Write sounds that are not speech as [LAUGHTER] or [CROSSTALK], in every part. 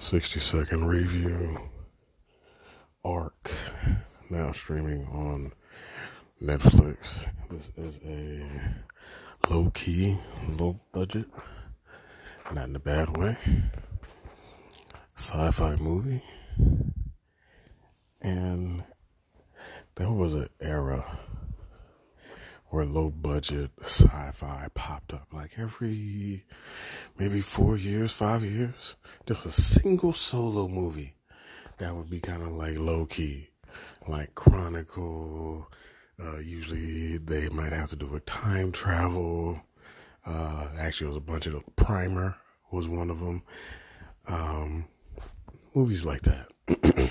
60 second review ARQ now streaming on Netflix. This is a low key, low budget, not in a bad way, sci fi movie. And there was an era where low budget sci-fi popped up like every maybe four years, five years. Just a single solo movie that would be kind of like low key, like Chronicle. Uh, usually they might have to do with time travel. Uh, actually, it was a bunch of Primer was one of them. Um, movies like that. [CLEARS THROAT]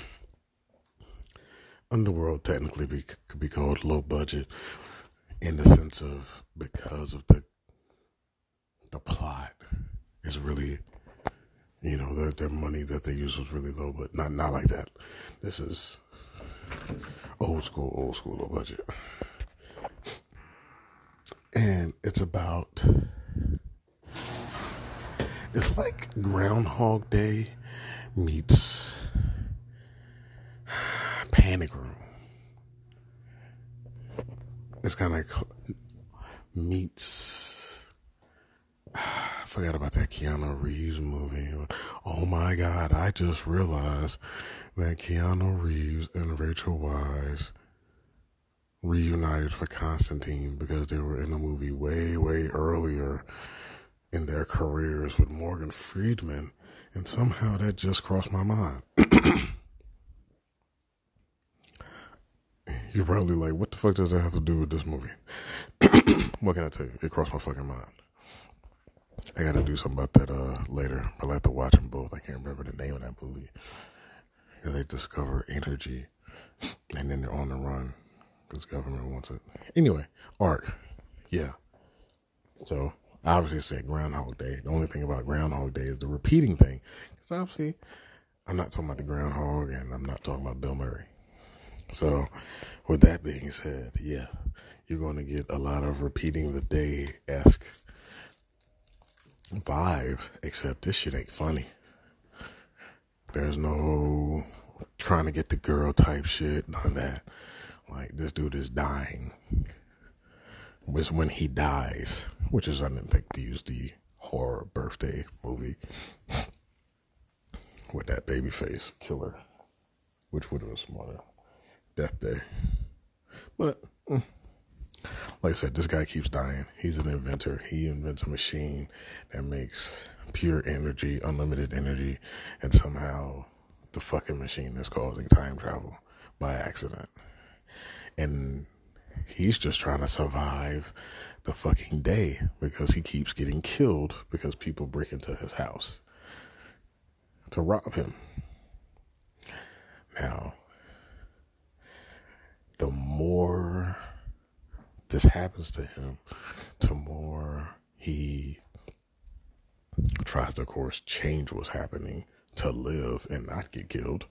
Underworld technically be, could be called low budget in the sense of because of the the plot is really you know their their money that they use was really low but not not like that. This is old school old school low budget. And it's about it's like groundhog day meets panic room it's kind of like meets. [SIGHS] I forgot about that Keanu Reeves movie. Oh my God, I just realized that Keanu Reeves and Rachel Weisz reunited for Constantine because they were in a movie way, way earlier in their careers with Morgan Freeman. And somehow that just crossed my mind. [CLEARS THROAT] You're probably like, what the fuck does that have to do with this movie? [COUGHS] what can I tell you? It crossed my fucking mind. I gotta do something about that uh, later. I like to watch them both. I can't remember the name of that movie. Because they discover energy and then they're on the run because government wants it. Anyway, ARQ. Yeah. So, obviously, said Groundhog Day. The only thing about Groundhog Day is the repeating thing. Because obviously, I'm not talking about the groundhog and I'm not talking about Bill Murray. So, with that being said, yeah, you're going to get a lot of repeating the day esque vibe, except this shit ain't funny. There's no trying to get the girl type shit, none of that. Like, this dude is dying. It's when he dies, which is, I didn't think to use the horror birthday movie [LAUGHS] with that baby face killer, which would have been smarter. Death Day. But mm, like I said, this guy keeps dying. He's an inventor. He invents a machine that makes pure energy, unlimited energy, and somehow the fucking machine is causing time travel by accident. And he's just trying to survive the fucking day because he keeps getting killed because people break into his house to rob him. Now, more this happens to him, the more he tries to, of course, change what's happening to live and not get killed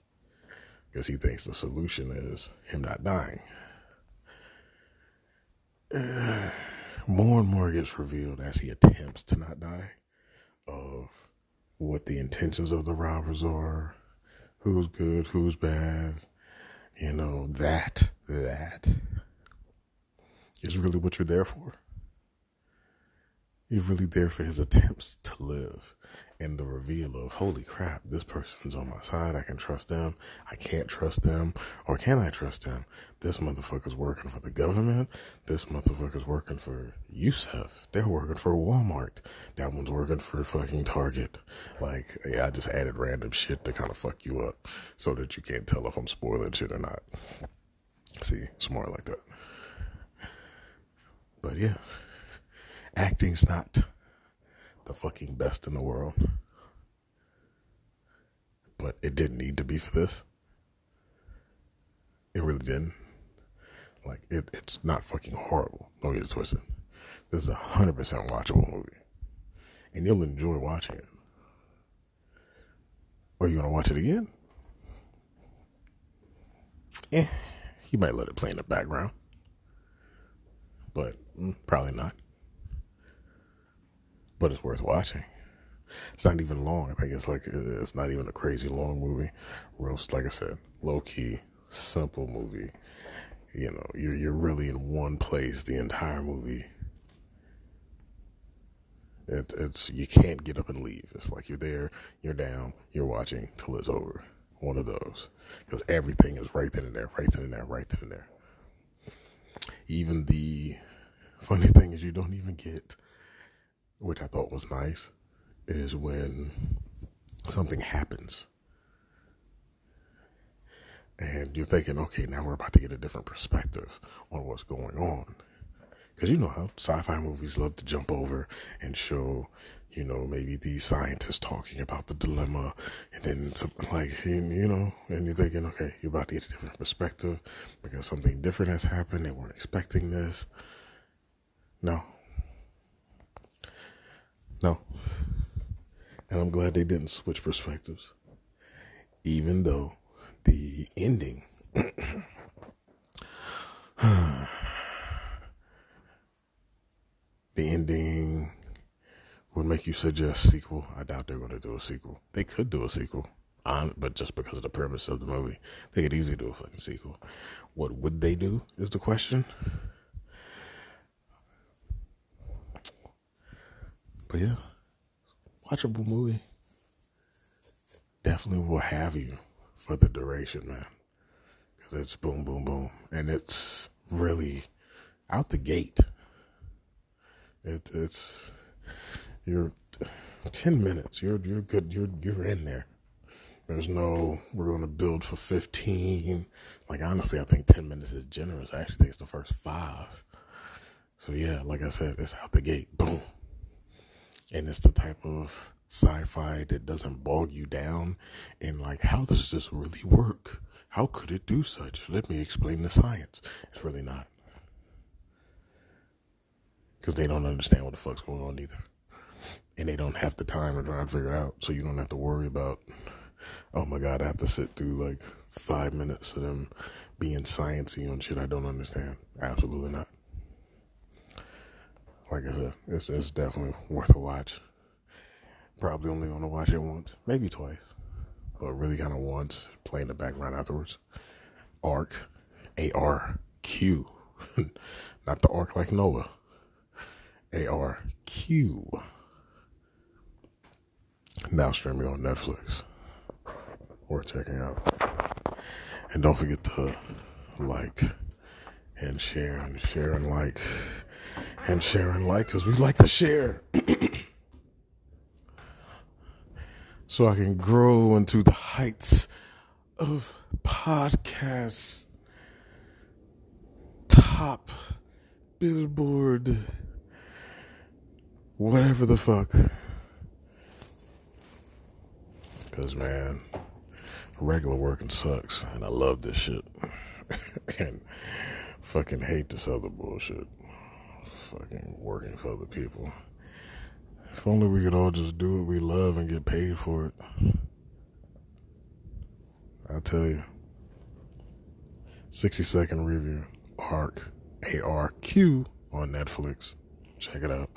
because he thinks the solution is him not dying. Uh, [SIGHS] more and more gets revealed as he attempts to not die of what the intentions of the robbers are, who's good, who's bad, you know, that, that is really what you're there for. You're really there for his attempts to live and the reveal of, holy crap, this person's on my side. I can trust them. I can't trust them. Or can I trust them? This motherfucker's working for the government. This motherfucker's working for Yusef. They're working for Walmart. That one's working for fucking Target. Like, yeah, I just added random shit to kind of fuck you up so that you can't tell if I'm spoiling shit or not. See, smart like that. But yeah, acting's not the fucking best in the world. But it didn't need to be for this. It really didn't. Like it, it's not fucking horrible. Don't get it twisted. This is a hundred percent watchable movie, and you'll enjoy watching it. Or you gonna watch it again? Eh, you might let it play in the background, but mm, probably not but it's worth watching. It's not even long. I think it's like it's not even a crazy long movie. Real, like I said, low key, simple movie. You know, you're you're really in one place the entire movie. It, it's you can't get up and leave. It's like you're there, you're down, you're watching till it's over. One of those, because everything is right then and there, right then and there, right then and there. Even the funny thing is, you don't even get, which I thought was nice, is when something happens and you're thinking, okay, now we're about to get a different perspective on what's going on. Because you know how sci fi movies love to jump over and show, you know, maybe these scientists talking about the dilemma, and then something like, you know, and you're thinking, okay, you're about to get a different perspective because something different has happened. They weren't expecting this. No. No. And I'm glad they didn't switch perspectives. Even though the ending. [SIGHS] the ending would make you suggest sequel. I doubt they're going to do a sequel. They could do a sequel, but just because of the premise of the movie, they could easily do a fucking sequel. What would they do? Is the question. But yeah, watchable movie. Definitely will have you for the duration, man. Because it's boom, boom, boom. And it's really out the gate. It, it's, you're 10 minutes. You're, you're good. You're, you're in there. There's no, we're going to build for 15. Like, honestly, I think 10 minutes is generous. I actually think it's the first five. So, yeah, like I said, it's out the gate. Boom. And it's the type of sci-fi that doesn't bog you down. And like how does this really work? How could it do such? Let me explain the science. It's really not. Because they don't understand what the fuck's going on either. And they don't have the time to try and figure it out. So you don't have to worry about oh my god i have to sit through like five minutes of them being sciencey on shit i don't understand. Absolutely not like i said it's, it's definitely worth a watch Probably only going to watch it once, maybe twice, but really kind of once, play in the background afterwards. ARQ, A R Q, [LAUGHS] not the Ark like Noah. A R Q. Now streaming on Netflix. Worth checking out. And don't forget to like and share and share and like and share and like because we like to share. [CLEARS THROAT] so I can grow into the heights of podcast top billboard whatever the fuck. Because man regular working sucks and i love this shit. [LAUGHS] And fucking hate this other bullshit fucking working for other people if only we could all just do what we love and get paid for it. I tell you. 60 second review. ARQ. A R Q on Netflix. Check it out.